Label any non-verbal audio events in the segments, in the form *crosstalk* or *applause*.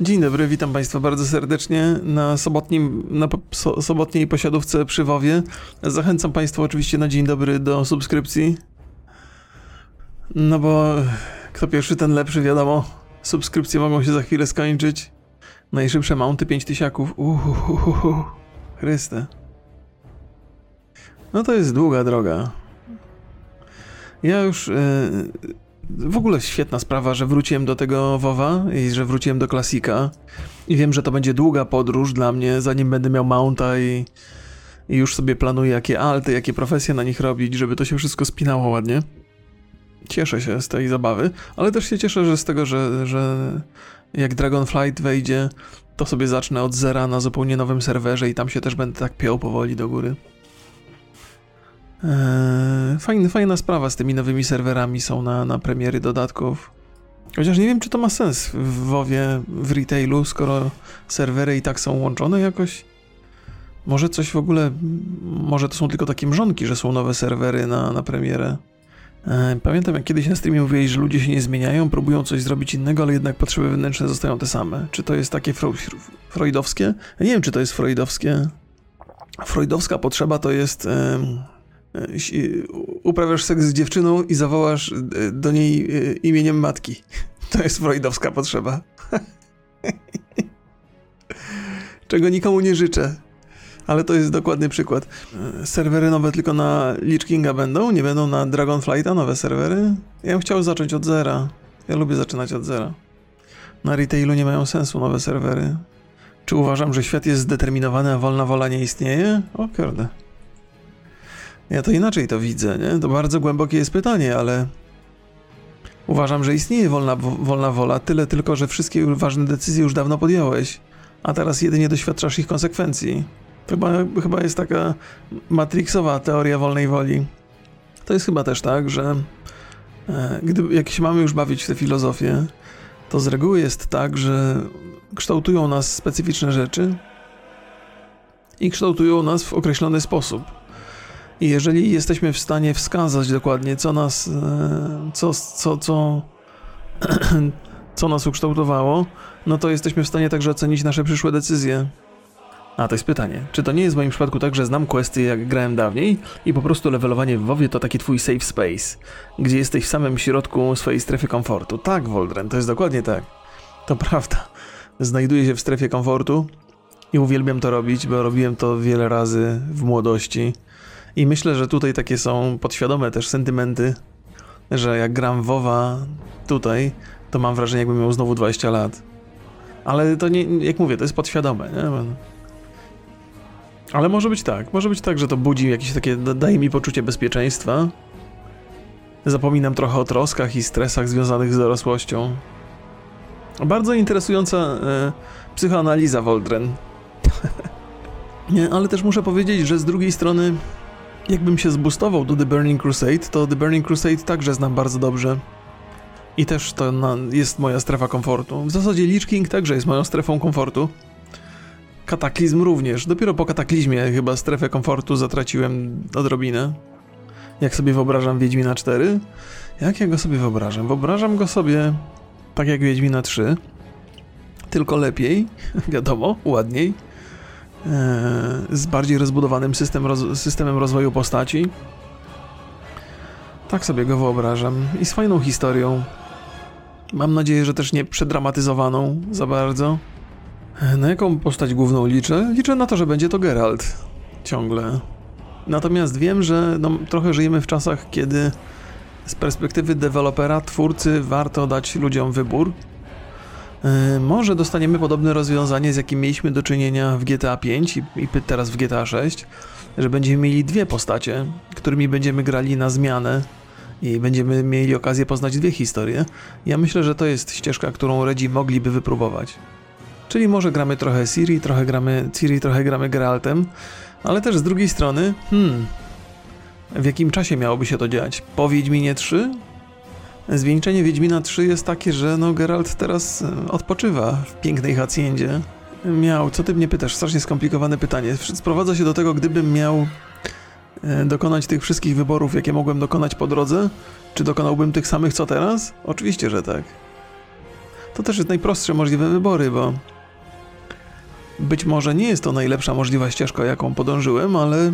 Dzień dobry, witam Państwa bardzo serdecznie na, sobotnim, na so, sobotniej posiadówce przy Wowie. Zachęcam Państwa oczywiście na dzień dobry do subskrypcji. No bo kto pierwszy, ten lepszy, wiadomo. Subskrypcje mogą się za chwilę skończyć. Najszybsze mounty 5 tysiaków. Uhuhuhu. Chryste. No to jest długa droga. Ja już... Yy, w ogóle świetna sprawa, że wróciłem do tego WoWa i że wróciłem do klasika. I wiem, że to będzie długa podróż dla mnie, zanim będę miał mounta i, i już sobie planuję, jakie alty, jakie profesje na nich robić, żeby to się wszystko spinało ładnie. Cieszę się z tej zabawy, ale też się cieszę, że z tego, że, że jak Dragonflight wejdzie, to sobie zacznę od zera na zupełnie nowym serwerze i tam się też będę tak piął powoli do góry. Eee, fajna, fajna sprawa z tymi nowymi serwerami są na, na premiery dodatków. Chociaż nie wiem, czy to ma sens w WoWie, w retailu, skoro serwery i tak są łączone jakoś. Może coś w ogóle, może to są tylko takie mrzonki, że są nowe serwery na, na premierę. Eee, pamiętam, jak kiedyś na streamie mówiłeś, że ludzie się nie zmieniają, próbują coś zrobić innego, ale jednak potrzeby wewnętrzne zostają te same. Czy to jest takie freudowskie? Nie wiem, czy to jest freudowskie. Freudowska potrzeba to jest uprawiasz seks z dziewczyną i zawołasz e, do niej e, imieniem matki. *laughs* To jest freudowska potrzeba. *laughs* Czego nikomu nie życzę. Ale to jest dokładny przykład. E, serwery nowe tylko na Lich Kinga będą? Nie będą na Dragonflighta nowe serwery? Ja bym chciał zacząć od zera. Ja lubię zaczynać od zera. Na retailu nie mają sensu nowe serwery. Czy uważam, że świat jest zdeterminowany, a wolna wola nie istnieje? O kurde. Ja to inaczej to widzę, nie? To bardzo głębokie jest pytanie, ale uważam, że istnieje wolna, wolna wola, tyle tylko, że wszystkie ważne decyzje już dawno podjąłeś, a teraz jedynie doświadczasz ich konsekwencji. Chyba, chyba jest taka matrixowa teoria wolnej woli. To jest chyba też tak, że e, gdy, jak się mamy już bawić w tę filozofię, to z reguły jest tak, że kształtują nas specyficzne rzeczy i kształtują nas w określony sposób. I jeżeli jesteśmy w stanie wskazać dokładnie, co nas, e, co, co, co, *clears throat* co nas ukształtowało, no to jesteśmy w stanie także ocenić nasze przyszłe decyzje. A to jest pytanie, czy to nie jest w moim przypadku tak, że znam questy jak grałem dawniej i po prostu levelowanie w WoWie to taki twój safe space, gdzie jesteś w samym środku swojej strefy komfortu. Tak, Voldren, to jest dokładnie tak. To prawda. Znajduję się w strefie komfortu i uwielbiam to robić, bo robiłem to wiele razy w młodości. I myślę, że tutaj takie są podświadome też sentymenty, że jak gram WoWa tutaj, to mam wrażenie, jakbym miał znowu 20 lat. Ale to nie, jak mówię, to jest podświadome, nie? Ale może być tak, może być tak, że to budzi jakieś takie, daje mi poczucie bezpieczeństwa. Zapominam trochę o troskach i stresach związanych z dorosłością. Bardzo interesująca e, psychoanaliza Voldren. *laughs* nie, ale też muszę powiedzieć, że z drugiej strony jakbym się zbustował do The Burning Crusade, to The Burning Crusade także znam bardzo dobrze. I też to jest moja strefa komfortu. W zasadzie Lich King także jest moją strefą komfortu. Kataklizm również. Dopiero po kataklizmie chyba strefę komfortu zatraciłem odrobinę. Jak sobie wyobrażam Wiedźmina 4? Jak ja go sobie wyobrażam? Wyobrażam go sobie tak jak Wiedźmina 3, tylko lepiej, *laughs* wiadomo, ładniej z bardziej rozbudowanym system systemem rozwoju postaci. Tak sobie go wyobrażam i z fajną historią. Mam nadzieję, że też nie przedramatyzowaną za bardzo. E, na jaką postać główną liczę? Liczę na to, że będzie to Geralt. Ciągle. Natomiast wiem, że no, trochę żyjemy w czasach, kiedy z perspektywy dewelopera, twórcy, warto dać ludziom wybór E, może dostaniemy podobne rozwiązanie, z jakim mieliśmy do czynienia w GTA 5 i, teraz w GTA 6, że będziemy mieli dwie postacie, którymi będziemy grali na zmianę i będziemy mieli okazję poznać dwie historie. Ja myślę, że to jest ścieżka, którą Redzi mogliby wypróbować. Czyli może gramy trochę Siri, trochę gramy Ciri, trochę gramy Geraltem, ale też z drugiej strony, hmm, w jakim czasie miałoby się to dziać? Po Wiedźminie 3? Zwieńczenie Wiedźmina 3 jest takie, że no Geralt teraz e, odpoczywa w pięknej haciendzie. Miał, co ty mnie pytasz? Strasznie skomplikowane pytanie. Sprowadza się do tego, gdybym miał e, dokonać tych wszystkich wyborów, jakie mogłem dokonać po drodze, czy dokonałbym tych samych co teraz? Oczywiście, że tak. to też jest najprostsze możliwe wybory, bo być może nie jest to najlepsza możliwa ścieżka, jaką podążyłem, ale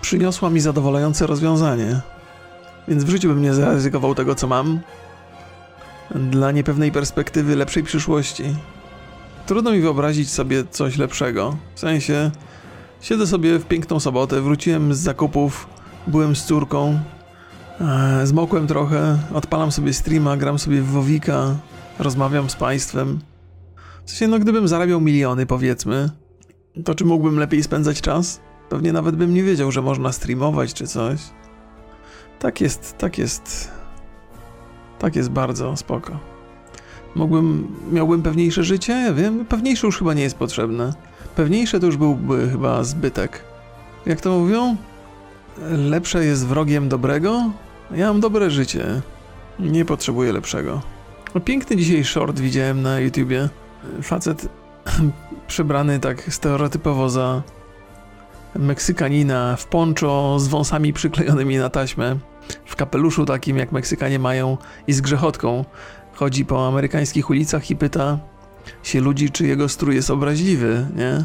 przyniosła mi zadowalające rozwiązanie. Więc w życiu bym nie zaryzykował tego, co mam, dla niepewnej perspektywy lepszej przyszłości. Trudno mi wyobrazić sobie coś lepszego. W sensie, siedzę sobie w piękną sobotę, wróciłem z zakupów, byłem z córką, e, zmokłem trochę, odpalam sobie streama, gram sobie w Wowika, rozmawiam z państwem. W sensie, no gdybym zarabiał miliony, powiedzmy, to czy mógłbym lepiej spędzać czas? Pewnie nawet bym nie wiedział, że można streamować czy coś. Tak jest, tak jest. Tak jest bardzo spoko. Mógłbym, miałbym pewniejsze życie? Wiem, pewniejsze już chyba nie jest potrzebne. Pewniejsze to już byłby chyba zbytek. Jak to mówią? Lepsze jest wrogiem dobrego? Ja mam dobre życie. Nie potrzebuję lepszego. No, piękny dzisiaj short widziałem na YouTubie. Facet *clears throat* przebrany tak stereotypowo za Meksykanina w poncho z wąsami przyklejonymi na taśmę, w kapeluszu takim jak Meksykanie mają i z grzechotką. Chodzi po amerykańskich ulicach i pyta się ludzi, czy jego strój jest obraźliwy, nie?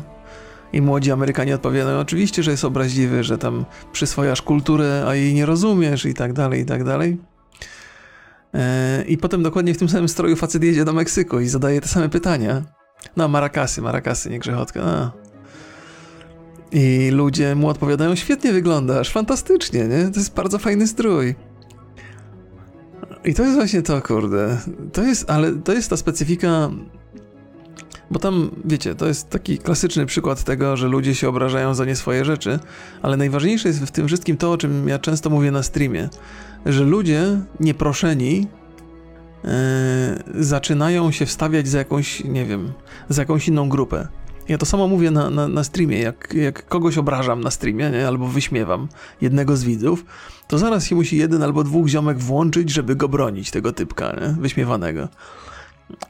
I młodzi Amerykanie odpowiadają, oczywiście, że jest obraźliwy, że tam przyswojasz kulturę, a jej nie rozumiesz i tak dalej, i tak dalej. E, I potem dokładnie w tym samym stroju facet jedzie do Meksyku i zadaje te same pytania. No, marakasy, marakasy, nie grzechotka. A. I ludzie mu odpowiadają, świetnie wyglądasz, fantastycznie, nie? To jest bardzo fajny strój. I to jest właśnie to, kurde. To jest, ale to jest ta specyfika. Bo tam, wiecie, to jest taki klasyczny przykład tego, że ludzie się obrażają za nie swoje rzeczy, ale najważniejsze jest w tym wszystkim to, o czym ja często mówię na streamie, że ludzie nieproszeni yy, zaczynają się wstawiać za jakąś, nie wiem, za jakąś inną grupę. Ja to samo mówię na, na, na streamie, jak, jak kogoś obrażam na streamie, nie? albo wyśmiewam jednego z widzów, to zaraz się musi jeden albo dwóch ziomek włączyć, żeby go bronić, tego typka, nie? wyśmiewanego.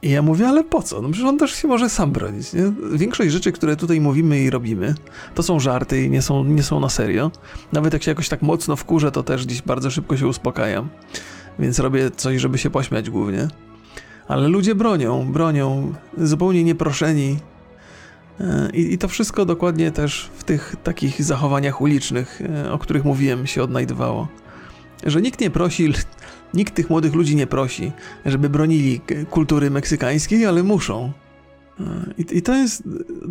I ja mówię, ale po co? No przecież on też się może sam bronić. Nie? Większość rzeczy, które tutaj mówimy i robimy, to są żarty i nie są, nie są na serio. Nawet jak się jakoś tak mocno wkurzę, to też gdzieś bardzo szybko się uspokajam. Więc robię coś, żeby się pośmiać głównie. Ale ludzie bronią, bronią, zupełnie nieproszeni, I, I, to wszystko dokładnie też w tych takich zachowaniach ulicznych, e, o których mówiłem, się odnajdywało. Że nikt nie prosi, nikt tych młodych ludzi nie prosi, żeby bronili kultury meksykańskiej, ale muszą. E, I, I, to jest,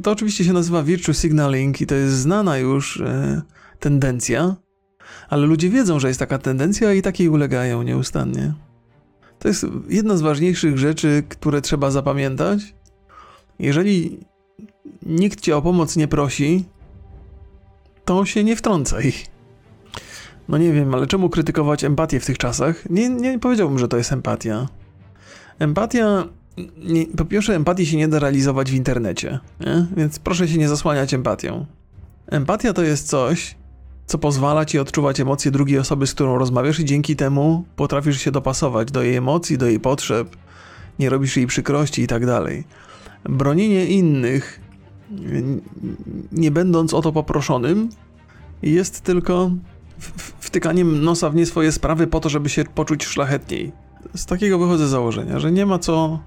to oczywiście się nazywa virtue signaling i to jest znana już e, tendencja, ale ludzie wiedzą, że jest taka tendencja i takiej ulegają nieustannie. To jest jedna z ważniejszych rzeczy, które trzeba zapamiętać. Jeżeli nikt cię o pomoc nie prosi, to się nie wtrącaj. No nie wiem, ale czemu krytykować empatię w tych czasach? Nie, nie powiedziałbym, że to jest empatia. Empatia. Nie, po pierwsze, empatii się nie da realizować w internecie, nie? więc proszę się nie zasłaniać empatią. Empatia to jest coś, co pozwala ci odczuwać emocje drugiej osoby, z którą rozmawiasz, i dzięki temu potrafisz się dopasować do jej emocji, do jej potrzeb, nie robisz jej przykrości i tak dalej. Bronienie innych nie będąc o to poproszonym, jest tylko wtykaniem nosa w nie swoje sprawy po to, żeby się poczuć szlachetniej. Z takiego wychodzę z założenia, że nie ma co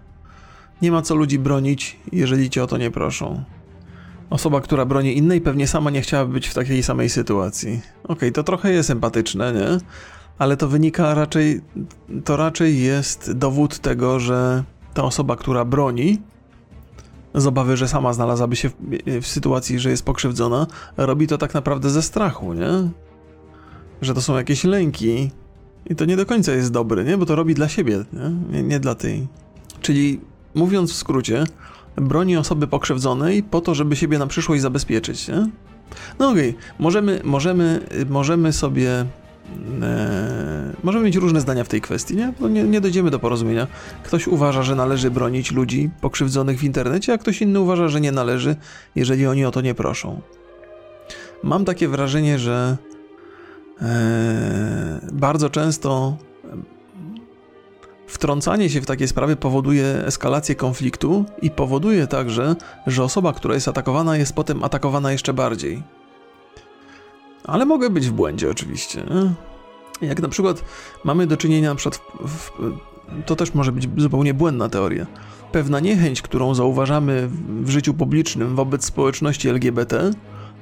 nie ma co ludzi bronić, jeżeli cię o to nie proszą. Osoba, która broni innej, pewnie sama nie chciałaby być w takiej samej sytuacji. Okej, okay, to trochę jest empatyczne, nie? Ale to wynika raczej, to raczej jest dowód tego, że ta osoba, która broni, z obawy, że sama znalazłaby się w, w, sytuacji, że jest pokrzywdzona, robi to tak naprawdę ze strachu, nie? Że to są jakieś lęki. I to nie do końca jest dobre, nie? Bo to robi dla siebie, nie? Nie, nie dla tej. Czyli, mówiąc w skrócie, broni osoby pokrzywdzonej po to, żeby siebie na przyszłość zabezpieczyć, nie? No okej, okay. możemy, możemy, możemy sobie E, możemy mieć różne zdania w tej kwestii, nie? No nie? nie? dojdziemy do porozumienia. Ktoś uważa, że należy bronić ludzi pokrzywdzonych w internecie, a ktoś inny uważa, że nie należy, jeżeli oni o to nie proszą. Mam takie wrażenie, że e, bardzo często wtrącanie się w takie sprawy powoduje eskalację konfliktu i powoduje także, że osoba, która jest atakowana, jest potem atakowana jeszcze bardziej. Ale mogę być w błędzie oczywiście. Jak na przykład mamy do czynienia na przykład w, w, to też może być zupełnie błędna teoria. Pewna niechęć, którą zauważamy w życiu publicznym wobec społeczności LGBT,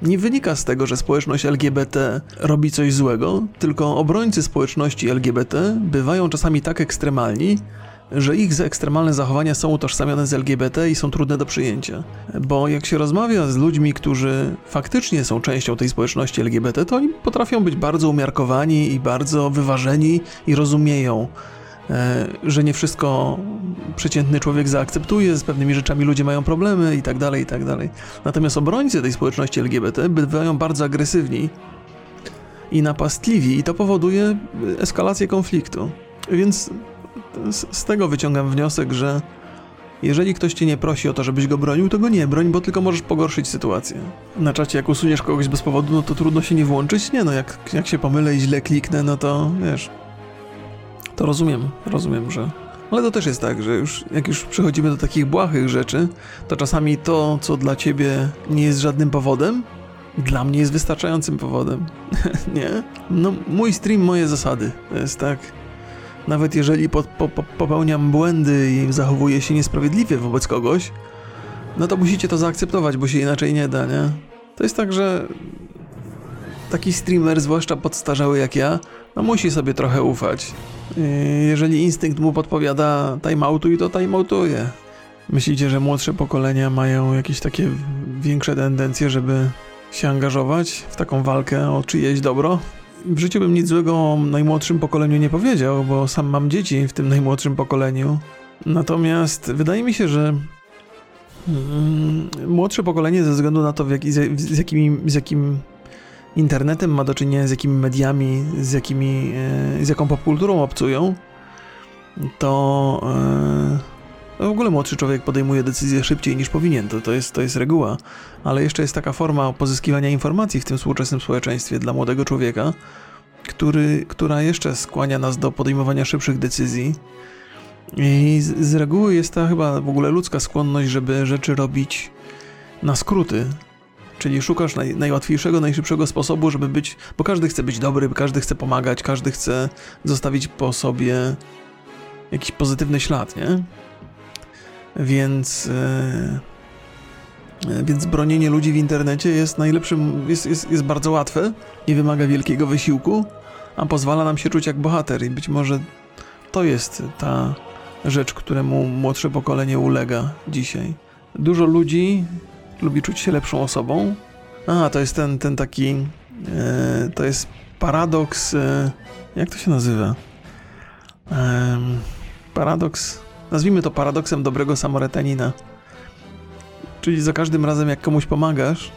nie wynika z tego, że społeczność LGBT robi coś złego, tylko obrońcy społeczności LGBT bywają czasami tak ekstremalni, że ich ekstremalne zachowania są utożsamione z LGBT i są trudne do przyjęcia. Bo jak się rozmawia z ludźmi, którzy faktycznie są częścią tej społeczności LGBT, to oni potrafią być bardzo umiarkowani i bardzo wyważeni i rozumieją, e, że nie wszystko przeciętny człowiek zaakceptuje, z pewnymi rzeczami ludzie mają problemy i tak tak. Natomiast obrońcy tej społeczności LGBT bywają bardzo agresywni i napastliwi i to powoduje eskalację konfliktu. Więc z, tego wyciągam wniosek, że jeżeli ktoś cię nie prosi o to, żebyś go bronił, to go nie broń, bo tylko możesz pogorszyć sytuację. Na czacie, jak usuniesz kogoś bez powodu, no to trudno się nie włączyć. Nie no, jak, jak się pomylę i źle kliknę, no to wiesz. To rozumiem, rozumiem, że. Ale to też jest tak, że już jak już przechodzimy do takich błahych rzeczy, to czasami to, co dla ciebie nie jest żadnym powodem, dla mnie jest wystarczającym powodem. *laughs* nie? No, mój stream, moje zasady. To jest tak. Nawet jeżeli po, po, popełniam błędy i zachowuję się niesprawiedliwie wobec kogoś, no to musicie to zaakceptować, bo się inaczej nie da, nie? To jest tak, że taki streamer, zwłaszcza podstarzały jak ja, no musi sobie trochę ufać. Jeżeli instynkt mu podpowiada timeoutu i to timeoutuje. Myślicie, że młodsze pokolenia mają jakieś takie większe tendencje, żeby się angażować w taką walkę o czyjeś dobro? W życiu bym nic złego najmłodszym pokoleniu nie powiedział, bo sam mam dzieci w tym najmłodszym pokoleniu. Natomiast wydaje mi się, że mm, młodsze pokolenie ze względu na to, w jak, z, z jakim internetem ma do czynienia, z jakimi mediami, z, jakimi, e, z jaką popkulturą obcują, to e, w ogóle młodszy człowiek podejmuje decyzje szybciej niż powinien, to, to, jest, to jest reguła. Ale jeszcze jest taka forma pozyskiwania informacji w tym współczesnym społeczeństwie dla młodego człowieka, który, która jeszcze skłania nas do podejmowania szybszych decyzji. I z, z reguły jest ta chyba w ogóle ludzka skłonność, żeby rzeczy robić na skróty, Czyli szukasz naj, najłatwiejszego, najszybszego sposobu, żeby być, bo każdy chce być dobry, każdy chce pomagać, każdy chce zostawić po sobie jakiś pozytywny ślad, nie? Więc, e, e, więc bronienie ludzi w internecie jest najlepszym, jest, jest, jest bardzo łatwe, nie wymaga wielkiego wysiłku, a pozwala nam się czuć jak bohater i być może to jest ta rzecz, któremu młodsze pokolenie ulega dzisiaj. Dużo ludzi lubi czuć się lepszą osobą. A, to jest ten, ten taki, e, to jest paradoks, jak to się nazywa? Paradoks Nazwijmy to paradoksem dobrego Samarytanina. Czyli za każdym razem, jak komuś pomagasz,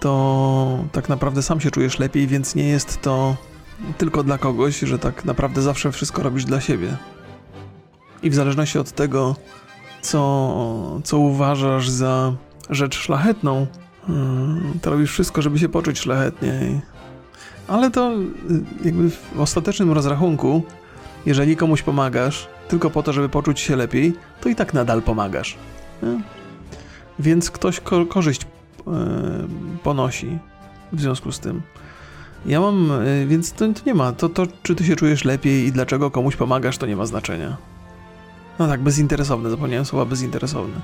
to tak naprawdę sam się czujesz lepiej, więc nie jest to tylko dla kogoś, że tak naprawdę zawsze wszystko robisz dla siebie. I w zależności od tego, co, co uważasz za rzecz szlachetną, hmm, to robisz wszystko, żeby się poczuć szlachetnie. Ale to jakby w ostatecznym rozrachunku, jeżeli komuś pomagasz, tylko po to, żeby poczuć się lepiej, to i tak nadal pomagasz. Nie? Więc ktoś ko korzyść yy, ponosi w związku z tym. Ja mam, yy, więc to, to, nie ma. To, to, czy ty się czujesz lepiej i dlaczego komuś pomagasz, to nie ma znaczenia. No tak, bezinteresowne, zapomniałem słowa bezinteresowne.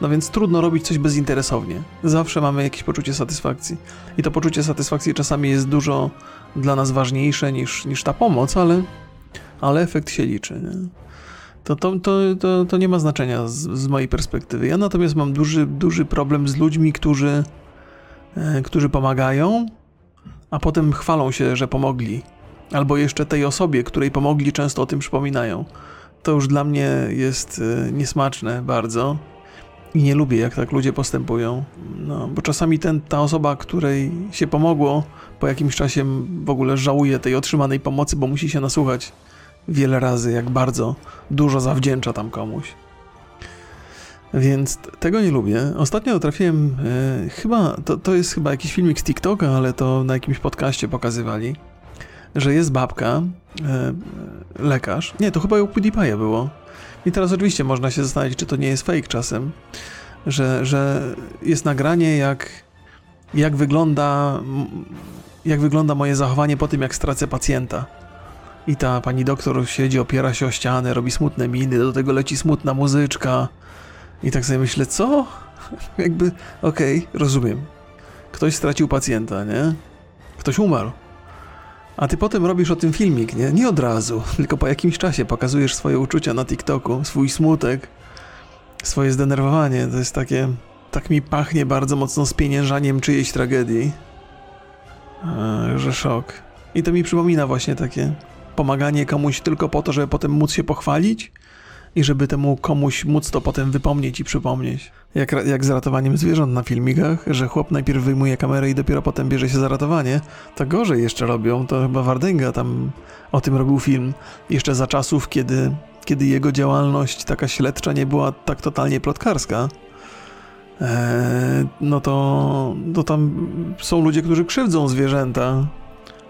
No więc trudno robić coś bezinteresownie. Zawsze mamy jakieś poczucie satysfakcji. I to poczucie satysfakcji czasami jest dużo dla nas ważniejsze niż, niż ta pomoc, ale, ale efekt się liczy. Nie? To, to, to, to, nie ma znaczenia z, z, mojej perspektywy. Ja natomiast mam duży, duży problem z ludźmi, którzy, e, którzy pomagają, a potem chwalą się, że pomogli. Albo jeszcze tej osobie, której pomogli, często o tym przypominają. To już dla mnie jest e, niesmaczne bardzo. I nie lubię, jak tak ludzie postępują. No, bo czasami ten, ta osoba, której się pomogło, po jakimś czasie w ogóle żałuje tej otrzymanej pomocy, bo musi się nasłuchać wiele razy, jak bardzo dużo zawdzięcza tam komuś. Więc tego nie lubię. Ostatnio trafiłem, e, chyba, to, to jest chyba jakiś filmik z TikToka, ale to na jakimś podcaście pokazywali, że jest babka, e, lekarz. Nie, to chyba u PewDiePie'a było. I teraz oczywiście można się zastanowić, czy to nie jest fake czasem, że, że jest nagranie, jak, jak wygląda jak wygląda moje zachowanie po tym, jak stracę pacjenta i ta pani doktor siedzi, opiera się o ścianę, robi smutne miny, do tego leci smutna muzyczka. I tak sobie myślę, co? *laughs* Jakby, okej, okay, rozumiem. Ktoś stracił pacjenta, nie? Ktoś umarł. A ty potem robisz o tym filmik, nie? Nie od razu, *laughs* tylko po jakimś czasie pokazujesz swoje uczucia na TikToku, swój smutek, swoje zdenerwowanie. To jest takie. Tak mi pachnie bardzo mocno spieniężaniem czyjejś tragedii. Eee, że szok. I to mi przypomina właśnie takie pomaganie komuś tylko po to, żeby potem móc się pochwalić i żeby temu komuś móc to potem wypomnieć i przypomnieć. Jak, jak z ratowaniem zwierząt na filmikach, że chłop najpierw wyjmuje kamerę i dopiero potem bierze się za ratowanie, to gorzej jeszcze robią. To chyba Wardęga tam o tym robił film. Jeszcze za czasów, kiedy, kiedy jego działalność taka śledcza nie była tak totalnie plotkarska. Eee, no to, to tam są ludzie, którzy krzywdzą zwierzęta,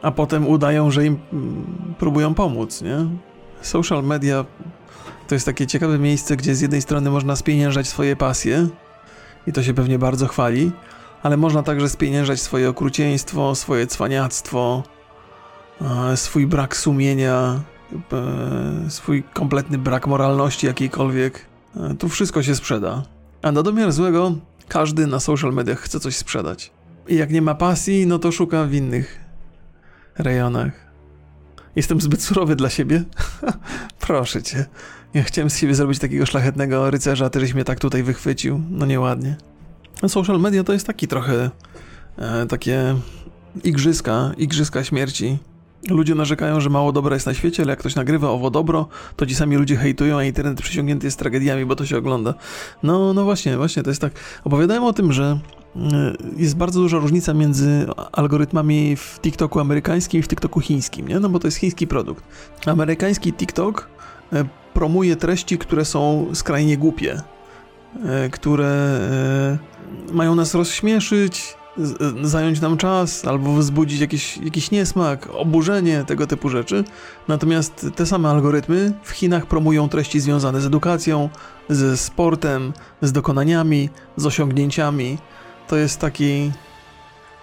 a potem udają, że im mm, próbują pomóc, nie? Social media to jest takie ciekawe miejsce, gdzie z jednej strony można spieniężać swoje pasje i to się pewnie bardzo chwali, ale można także spieniężać swoje okrucieństwo, swoje cwaniactwo, e, swój brak sumienia, e, swój kompletny brak moralności jakiejkolwiek. E, tu wszystko się sprzeda. A na domiar złego każdy na social mediach chce coś sprzedać. I jak nie ma pasji, no to szuka w innych rejonach. Jestem zbyt surowy dla siebie? *laughs* Proszę cię. Ja chciałem z siebie zrobić takiego szlachetnego rycerza, a ty żeś mnie tak tutaj wychwycił. No nieładnie. Social media to jest taki trochę e, takie igrzyska, igrzyska śmierci. Ludzie narzekają, że mało dobra jest na świecie, ale jak ktoś nagrywa owo dobro, to ci sami ludzie hejtują, a internet przyciągnięty jest tragediami, bo to się ogląda. No, no właśnie, właśnie, to jest tak. Opowiadałem o tym, że jest bardzo duża różnica między algorytmami w TikToku amerykańskim i w TikToku chińskim, nie? No bo to jest chiński produkt. Amerykański TikTok e, promuje treści, które są skrajnie głupie, e, które mają nas rozśmieszyć, zająć nam czas albo wzbudzić jakiś, jakiś niesmak, oburzenie, tego typu rzeczy. Natomiast te same algorytmy w Chinach promują treści związane z edukacją, ze sportem, z dokonaniami, z osiągnięciami. To jest taki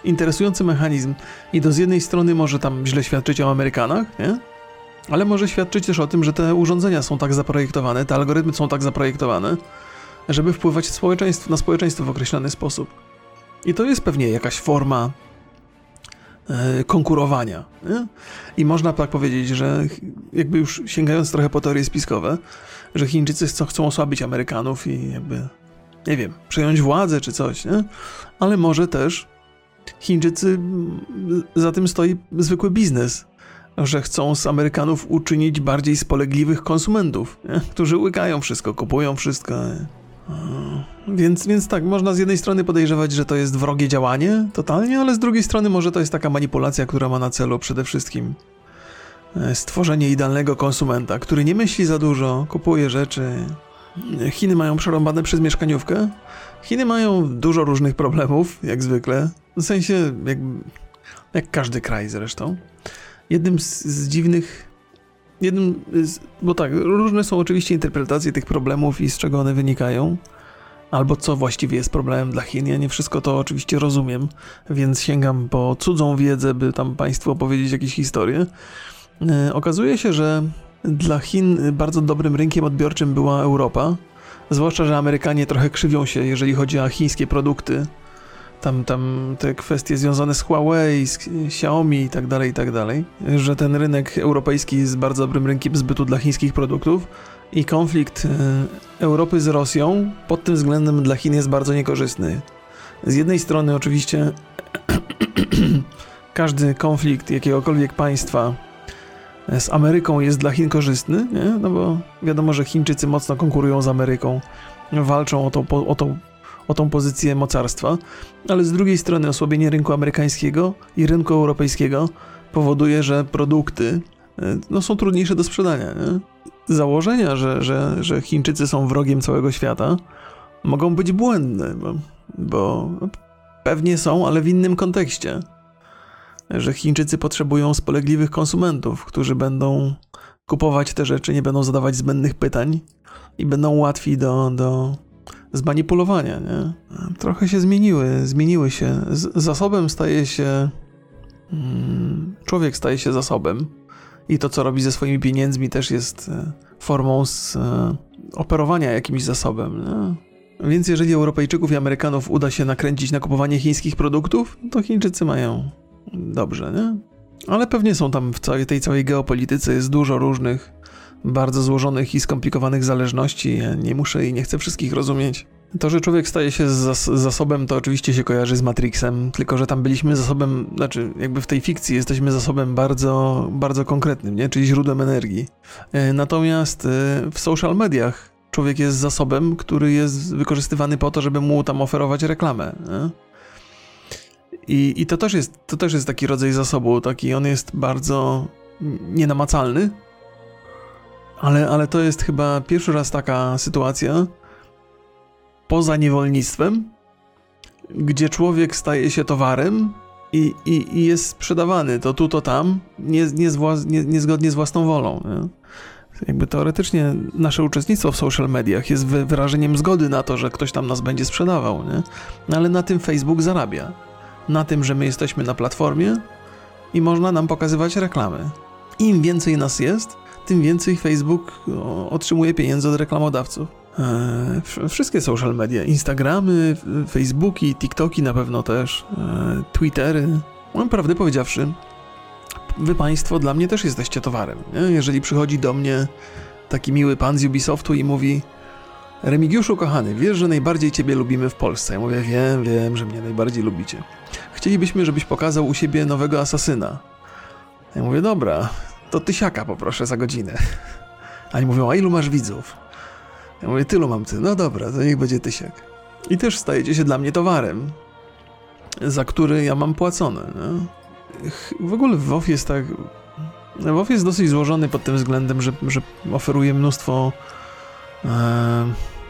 interesujący mechanizm i to z jednej strony może tam źle świadczyć o Amerykanach, nie? ale może świadczyć też o tym, że te urządzenia są tak zaprojektowane, te algorytmy są tak zaprojektowane, żeby wpływać społeczeństwo, na społeczeństwo w określony sposób. I to jest pewnie jakaś forma e, konkurowania. Nie? I można tak powiedzieć, że jakby już sięgając trochę po teorie spiskowe, że Chińczycy chcą, chcą osłabić Amerykanów i jakby, nie wiem, przejąć władzę czy coś, nie? ale może też Chińczycy, za tym stoi zwykły biznes, że chcą z Amerykanów uczynić bardziej spolegliwych konsumentów, nie? którzy łykają wszystko, kupują wszystko. Nie? Więc, więc tak, można z jednej strony podejrzewać, że to jest wrogie działanie, totalnie, ale z drugiej strony może to jest taka manipulacja, która ma na celu przede wszystkim e, stworzenie idealnego konsumenta, który nie myśli za dużo, kupuje rzeczy. Chiny mają przerąbane przez mieszkaniówkę. Chiny mają dużo różnych problemów, jak zwykle. W sensie, jak, jak każdy kraj zresztą. Jednym z, z dziwnych jednym z, bo tak, różne są oczywiście interpretacje tych problemów i z czego one wynikają, albo co właściwie jest problemem dla Chin. Ja nie wszystko to oczywiście rozumiem, więc sięgam po cudzą wiedzę, by tam Państwu opowiedzieć jakieś historie. E, okazuje się, że dla Chin bardzo dobrym rynkiem odbiorczym była Europa, zwłaszcza, że Amerykanie trochę krzywią się, jeżeli chodzi o chińskie produkty tam, tam te kwestie związane z Huawei, z Xiaomi i tak dalej, i tak dalej, że ten rynek europejski jest bardzo dobrym rynkiem zbytu dla chińskich produktów i konflikt e, Europy z Rosją pod tym względem dla Chin jest bardzo niekorzystny. Z jednej strony oczywiście *clears throat* każdy konflikt jakiegokolwiek państwa z Ameryką jest dla Chin korzystny, nie? no bo wiadomo, że Chińczycy mocno konkurują z Ameryką, walczą o tą, o tą o tą pozycję mocarstwa, ale z drugiej strony osłabienie rynku amerykańskiego i rynku europejskiego powoduje, że produkty e, no, są trudniejsze do sprzedania. Nie? Założenia, że, że, że Chińczycy są wrogiem całego świata, mogą być błędne, bo, bo pewnie są, ale w innym kontekście. Że Chińczycy potrzebują spolegliwych konsumentów, którzy będą kupować te rzeczy, nie będą zadawać zbędnych pytań i będą łatwi do, do, zmanipulowania, nie? Trochę się zmieniły, zmieniły się. Z zasobem staje się. Mm, człowiek staje się zasobem. i to, co robi ze swoimi pieniędzmi, też jest e, formą z e, operowania jakimś zasobem. Nie? Więc jeżeli Europejczyków i Amerykanów uda się nakręcić na kupowanie chińskich produktów, to Chińczycy mają dobrze, nie? Ale pewnie są tam w całej tej całej geopolityce jest dużo różnych, bardzo złożonych i skomplikowanych zależności. Ja nie muszę i nie chcę wszystkich rozumieć. To, że człowiek staje się zas zasobem, to oczywiście się kojarzy z Matrixem, tylko że tam byliśmy zasobem, znaczy jakby w tej fikcji jesteśmy zasobem bardzo, bardzo konkretnym, nie? czyli źródłem energii. E, natomiast e, w social mediach człowiek jest zasobem, który jest wykorzystywany po to, żeby mu tam oferować reklamę. Nie? I, I to, też jest, to też jest taki rodzaj zasobu, taki on jest bardzo nienamacalny, ale, ale to jest chyba pierwszy raz taka sytuacja poza niewolnictwem, gdzie człowiek staje się towarem i, i, i jest sprzedawany to tu, to tam, nie, nie, z nie, niezgodnie z własną wolą. Nie? Jakby teoretycznie nasze uczestnictwo w social mediach jest wyrażeniem zgody na to, że ktoś tam nas będzie sprzedawał, nie? Ale na tym Facebook zarabia. Na tym, że my jesteśmy na platformie i można nam pokazywać reklamy. Im więcej nas jest, tym więcej Facebook otrzymuje pieniędzy od reklamodawców. Eee, wszystkie social media, Instagramy, Facebooki, TikToki na pewno też, eee, Twittery. No, prawdę powiedziawszy, wy państwo dla mnie też jesteście towarem. Jeżeli przychodzi do mnie taki miły pan z Ubisoftu i mówi Remigiuszu kochany, wiesz, że najbardziej ciebie lubimy w Polsce. Ja mówię, wiem, wiem, że mnie najbardziej lubicie. Chcielibyśmy, żebyś pokazał u siebie nowego asasyna. Ja mówię, dobra, to tysiaka poproszę za godzinę. A mówią, a ilu masz widzów? Ja mówię, tylu mam ty. No dobra, to niech będzie tysiak. I też stajecie się dla mnie towarem, za który ja mam płacone. Nie? w ogóle WoW jest tak... WoW jest dosyć złożony pod tym względem, że, że oferuje mnóstwo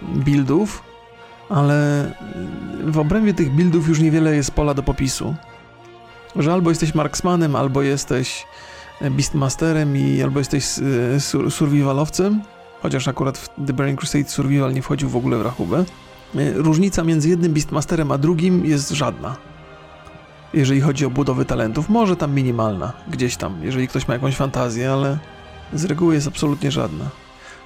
buildów, ale w obrębie tych buildów już niewiele jest pola do popisu. Że albo jesteś marksmanem, albo jesteś beastmasterem i albo jesteś e, sur survivalowcem, chociaż akurat w The Burning Crusade survival nie wchodził w ogóle w rachubę. E, różnica między jednym beastmasterem a drugim jest żadna jeżeli chodzi o budowę talentów. Może tam minimalna, gdzieś tam, jeżeli ktoś ma jakąś fantazję, ale z reguły jest absolutnie żadna.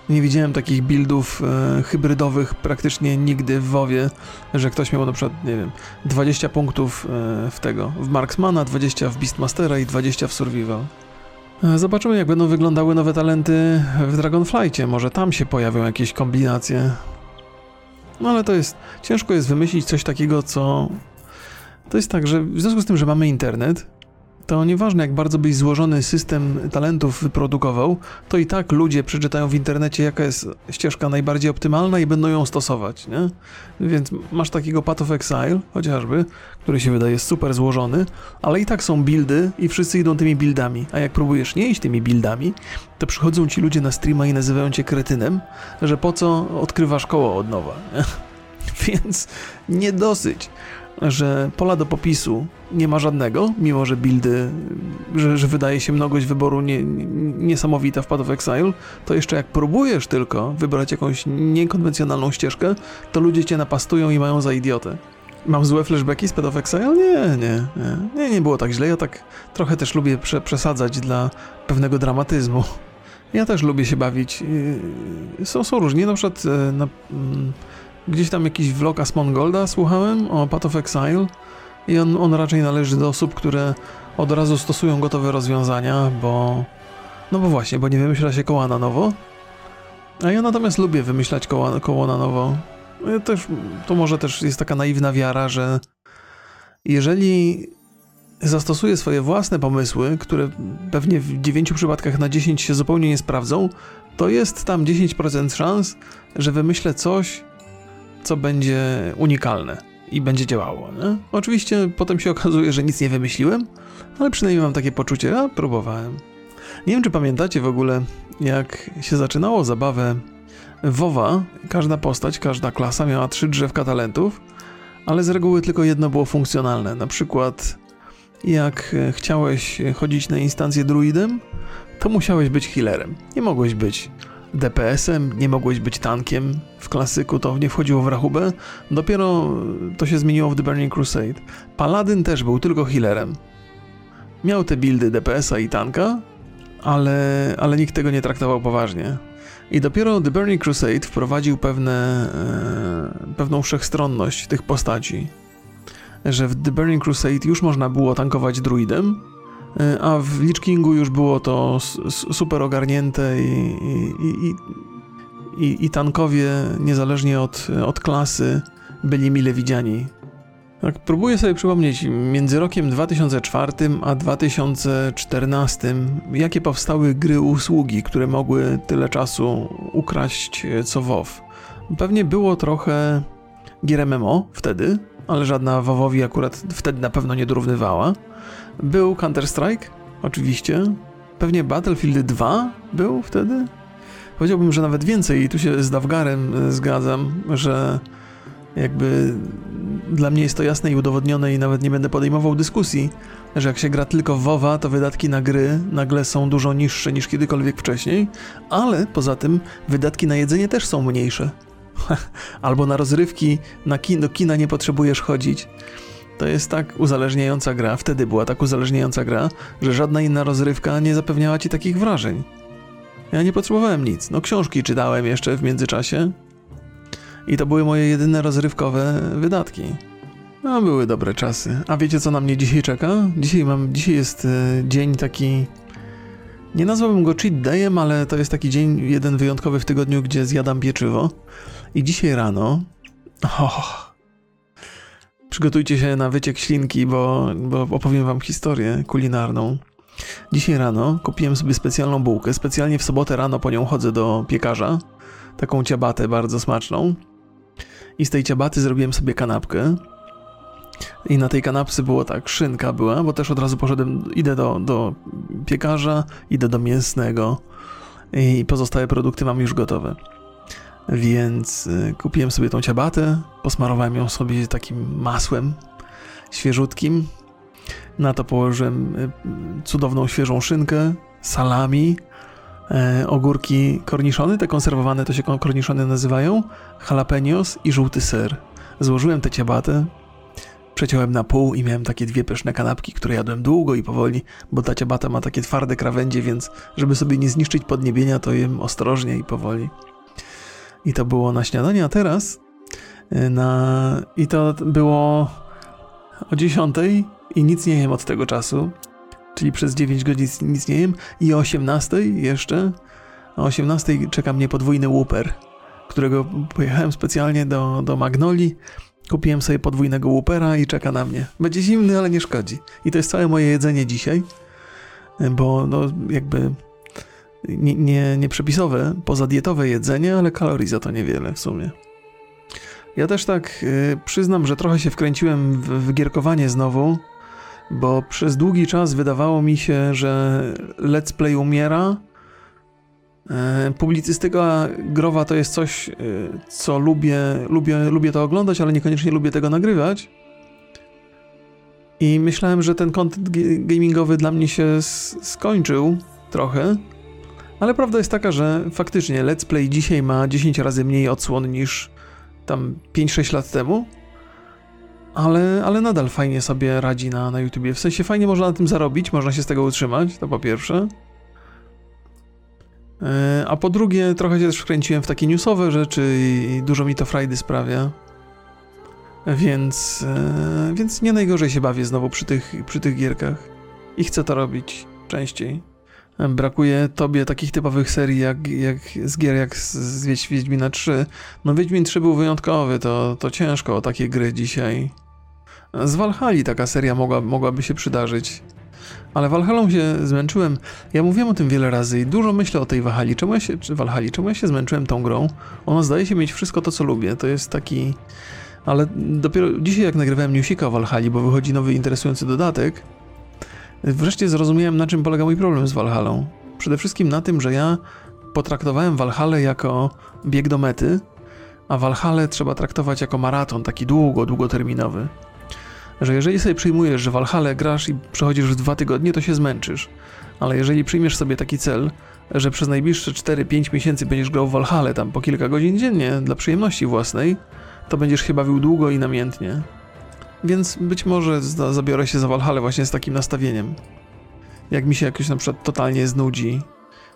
Nie widziałem takich buildów e, hybrydowych praktycznie nigdy w WoWie, że ktoś miał na przykład, nie wiem, 20 punktów e, w tego, w Marksmana, 20 w Beastmastera i 20 w Survival. E, zobaczymy, jak będą wyglądały nowe talenty w Dragonflightie. Może tam się pojawią jakieś kombinacje. No ale to jest, ciężko jest wymyślić coś takiego, co to jest tak, że w związku z tym, że mamy internet, to nieważne jak bardzo byś złożony system talentów wyprodukował, to i tak ludzie przeczytają w internecie, jaka jest ścieżka najbardziej optymalna i będą ją stosować, nie? Więc masz takiego Path of Exile, chociażby, który się wydaje super złożony, ale i tak są buildy i wszyscy idą tymi buildami, a jak próbujesz nie iść tymi buildami, to przychodzą ci ludzie na streama i nazywają cię kretynem, że po co odkrywasz koło od nowa, nie? *laughs* Więc nie dosyć że pola do popisu nie ma żadnego, mimo że buildy, że, że wydaje się mnogość wyboru nie, niesamowita w Path of Exile, to jeszcze jak próbujesz tylko wybrać jakąś niekonwencjonalną ścieżkę, to ludzie cię napastują i mają za idiotę. Mam złe flashbacki z Path of Exile? Nie, nie, nie, nie, było tak źle. Ja tak trochę też lubię prze, przesadzać dla pewnego dramatyzmu. Ja też lubię się bawić. Są, są różni, na przykład e, na, mm, Gdzieś tam jakiś vlog Asmongolda słuchałem o Path of Exile i on, on raczej należy do osób, które od razu stosują gotowe rozwiązania, bo... No bo właśnie, bo nie wymyśla się koła na nowo. A ja natomiast lubię wymyślać koła, koło na nowo. Ja też, to może też jest taka naiwna wiara, że jeżeli zastosuję swoje własne pomysły, które pewnie w 9 przypadkach na 10 się zupełnie nie sprawdzą, to jest tam 10% szans, że wymyślę coś, co będzie unikalne i będzie działało. Nie? Oczywiście potem się *laughs* okazuje, że nic nie wymyśliłem, ale przynajmniej mam takie poczucie, a próbowałem. Nie wiem, czy pamiętacie w ogóle, jak się zaczynało zabawę WoWa, każda postać, każda klasa miała trzy drzewka talentów, ale z reguły tylko jedno było funkcjonalne. Na przykład, jak chciałeś chodzić na instancję druidem, to musiałeś być healerem. Nie mogłeś być DPS-em, nie mogłeś być tankiem. W klasyku to nie wchodziło w rachubę. Dopiero to się zmieniło w The Burning Crusade. Paladyn też był tylko healerem. Miał te buildy DPS-a i tanka, ale, ale nikt tego nie traktował poważnie. I dopiero The Burning Crusade wprowadził pewne, e, pewną wszechstronność tych postaci. Że w The Burning Crusade już można było tankować druidem, a w Lich Kingu już było to super ogarnięte i, i, i, i, tankowie, niezależnie od, od klasy, byli mile widziani. Tak, próbuję sobie przypomnieć, między rokiem 2004 a 2014, jakie powstały gry usługi, które mogły tyle czasu ukraść e, co WoW. Pewnie było trochę gier MMO wtedy, ale żadna WoWowi akurat wtedy na pewno nie dorównywała. Był Counter-Strike, oczywiście. Pewnie Battlefield 2 był wtedy. Powiedziałbym, że nawet więcej i tu się z Dawgarem e, zgadzam, że jakby dla mnie jest to jasne i udowodnione i nawet nie będę podejmował dyskusji, że jak się gra tylko w WoWa, to wydatki na gry nagle są dużo niższe niż kiedykolwiek wcześniej, ale poza tym wydatki na jedzenie też są mniejsze. *laughs* Albo na rozrywki, na kin, do kina nie potrzebujesz chodzić. To jest tak uzależniająca gra, wtedy była tak uzależniająca gra, że żadna inna rozrywka nie zapewniała ci takich wrażeń. Ja nie potrzebowałem nic. No książki czytałem jeszcze w międzyczasie, i to były moje jedyne rozrywkowe wydatki. No, były dobre czasy. A wiecie, co na mnie dzisiaj czeka? Dzisiaj mam, dzisiaj jest e, dzień taki... Nie nazwałbym go cheat dayem, ale to jest taki dzień jeden wyjątkowy w tygodniu, gdzie zjadam pieczywo. I dzisiaj rano... *laughs* Oh, przygotujcie się na wyciek ślinki, bo, bo opowiem wam historię kulinarną. Dzisiaj rano kupiłem sobie specjalną bułkę. Specjalnie w sobotę rano po nią chodzę do piekarza. Taką ciabatę bardzo smaczną. I z tej ciabaty zrobiłem sobie kanapkę. I na tej kanapce było tak, szynka była, bo też od razu poszedłem, idę do, do piekarza, idę do mięsnego i pozostałe produkty mam już gotowe. Więc y, kupiłem sobie tą ciabatę, posmarowałem ją sobie takim masłem świeżutkim. Na to położyłem y, cudowną świeżą szynkę, salami, e, ogórki korniszony, te konserwowane to się korniszony nazywają, jalapenos i żółty ser. Złożyłem tę ciabatę, przeciąłem na pół i miałem takie dwie pyszne kanapki, które jadłem długo i powoli, bo ta ciabata ma takie twarde krawędzie, więc żeby sobie nie zniszczyć podniebienia, to jem ostrożnie i powoli. I to było na śniadanie, a teraz e, na... i to było o 10 i nic nie jem od tego czasu czyli przez 9 godzin nic nie jem i o 18 jeszcze, o 18 czeka mnie podwójny Whooper, którego pojechałem specjalnie do, do Magnoli, kupiłem sobie podwójnego Whoopera i czeka na mnie. Będzie zimny, ale nie szkodzi. I to jest całe moje jedzenie dzisiaj, bo no jakby nie, nie, nie pozadietowe jedzenie, ale kalorii za to niewiele w sumie. Ja też tak y, przyznam, że trochę się wkręciłem w, w gierkowanie znowu, bo przez długi czas wydawało mi się, że let's play umiera. E, Publicystyka growa to jest coś, e, co lubię, lubię, lubię to oglądać, ale niekoniecznie lubię tego nagrywać. I myślałem, że ten content gi- gamingowy dla mnie się skończył trochę. Ale prawda jest taka, że faktycznie let's play dzisiaj ma 10 razy mniej odsłon niż tam 5-6 lat temu ale, ale nadal fajnie sobie radzi na, na YouTubie. W sensie fajnie można na tym zarobić, można się z tego utrzymać, to po pierwsze. E, A po drugie, trochę się też wkręciłem w takie newsowe rzeczy i dużo mi to frajdy sprawia. Więc, e, więc nie najgorzej się bawię znowu przy tych, przy tych gierkach. I chcę to robić częściej. Brakuje tobie takich typowych serii jak, jak z gier jak z, z Wiedź- Wiedźmina 3. No Wiedźmin 3 był wyjątkowy, to, to ciężko o takie gry dzisiaj. Z Valhalla taka seria mogła, mogłaby się przydarzyć. Ale Valhallą się zmęczyłem. Ja mówiłem o tym wiele razy i dużo myślę o tej Valhalla. Czemu ja się, czy Valhalla, czemu ja się zmęczyłem tą grą? Ona zdaje się mieć wszystko to, co lubię. To jest taki... Ale dopiero dzisiaj jak nagrywałem newsika o Valhalla, bo wychodzi nowy interesujący dodatek, wreszcie zrozumiałem na czym polega mój problem z Valhallą. Przede wszystkim na tym, że ja potraktowałem Valhallę jako bieg do mety, a Valhallę trzeba traktować jako maraton, taki długo, długoterminowy. Że jeżeli sobie przyjmujesz, że Valhalla grasz i przechodzisz w dwa tygodnie, to się zmęczysz. Ale jeżeli przyjmiesz sobie taki cel, że przez najbliższe 4-5 miesięcy będziesz grał w Valhalla tam po kilka godzin dziennie dla przyjemności własnej, to będziesz się bawił długo i namiętnie. Więc być może za- zabiorę się za Valhalla właśnie z takim nastawieniem. jak mi się jakoś na przykład totalnie znudzi.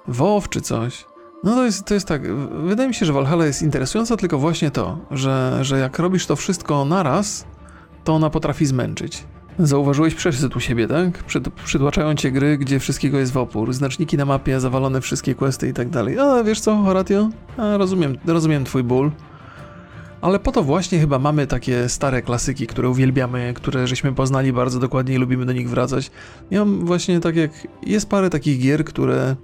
WoW czy coś. No to jest, to jest tak, wydaje mi się, że Valhalla jest interesująca tylko właśnie to, że, że jak robisz to wszystko naraz, to ona potrafi zmęczyć. Zauważyłeś przesyt u siebie, tak? Przyd, przytłaczają cię gry, gdzie wszystkiego jest w opór, znaczniki na mapie, zawalone wszystkie questy i tak dalej. A wiesz co, Horatio? A, rozumiem, rozumiem twój ból. Ale po to właśnie chyba mamy takie stare klasyki, które uwielbiamy, które żeśmy poznali bardzo dokładnie i lubimy do nich wracać. Ja mam właśnie tak jak... Jest parę takich gier, które...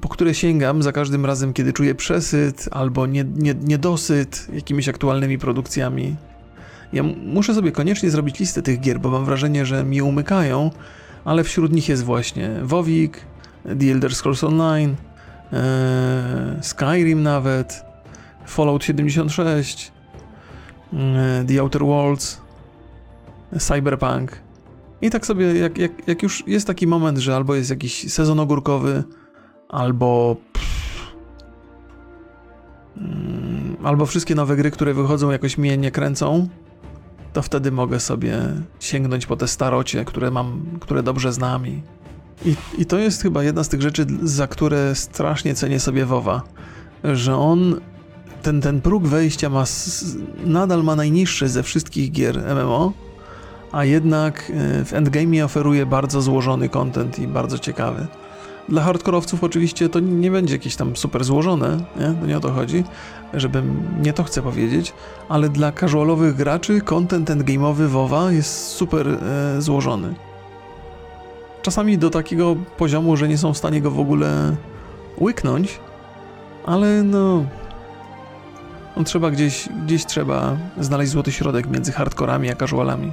Po które sięgam za każdym razem, kiedy czuję przesyt albo nie, nie, niedosyt jakimiś aktualnymi produkcjami. Ja muszę sobie koniecznie zrobić listę tych gier, bo mam wrażenie, że mi umykają, ale wśród nich jest właśnie WoWik, The Elder Scrolls Online, e, Skyrim nawet, Fallout 76, e, The Outer Worlds, Cyberpunk. I tak sobie, jak, jak, jak już jest taki moment, że albo jest jakiś sezon ogórkowy, albo. pff, mm, albo wszystkie nowe gry, które wychodzą, jakoś mnie nie kręcą, to wtedy mogę sobie sięgnąć po te starocie, które mam, które dobrze znam. I, i to jest chyba jedna z tych rzeczy, za które strasznie cenię sobie WoWa, że on ten, ten próg wejścia ma nadal ma najniższy ze wszystkich gier MMO, a jednak e, w endgame oferuje bardzo złożony content i bardzo ciekawy. Dla hardkorowców oczywiście to nie będzie jakieś tam super złożone, nie? To nie o to chodzi, żebym nie to chcę powiedzieć, ale dla casualowych graczy content endgame'owy WoWa jest super e, złożony. Czasami do takiego poziomu, że nie są w stanie go w ogóle łyknąć, ale no no trzeba gdzieś, gdzieś trzeba znaleźć złoty środek między hardkorami a casualami.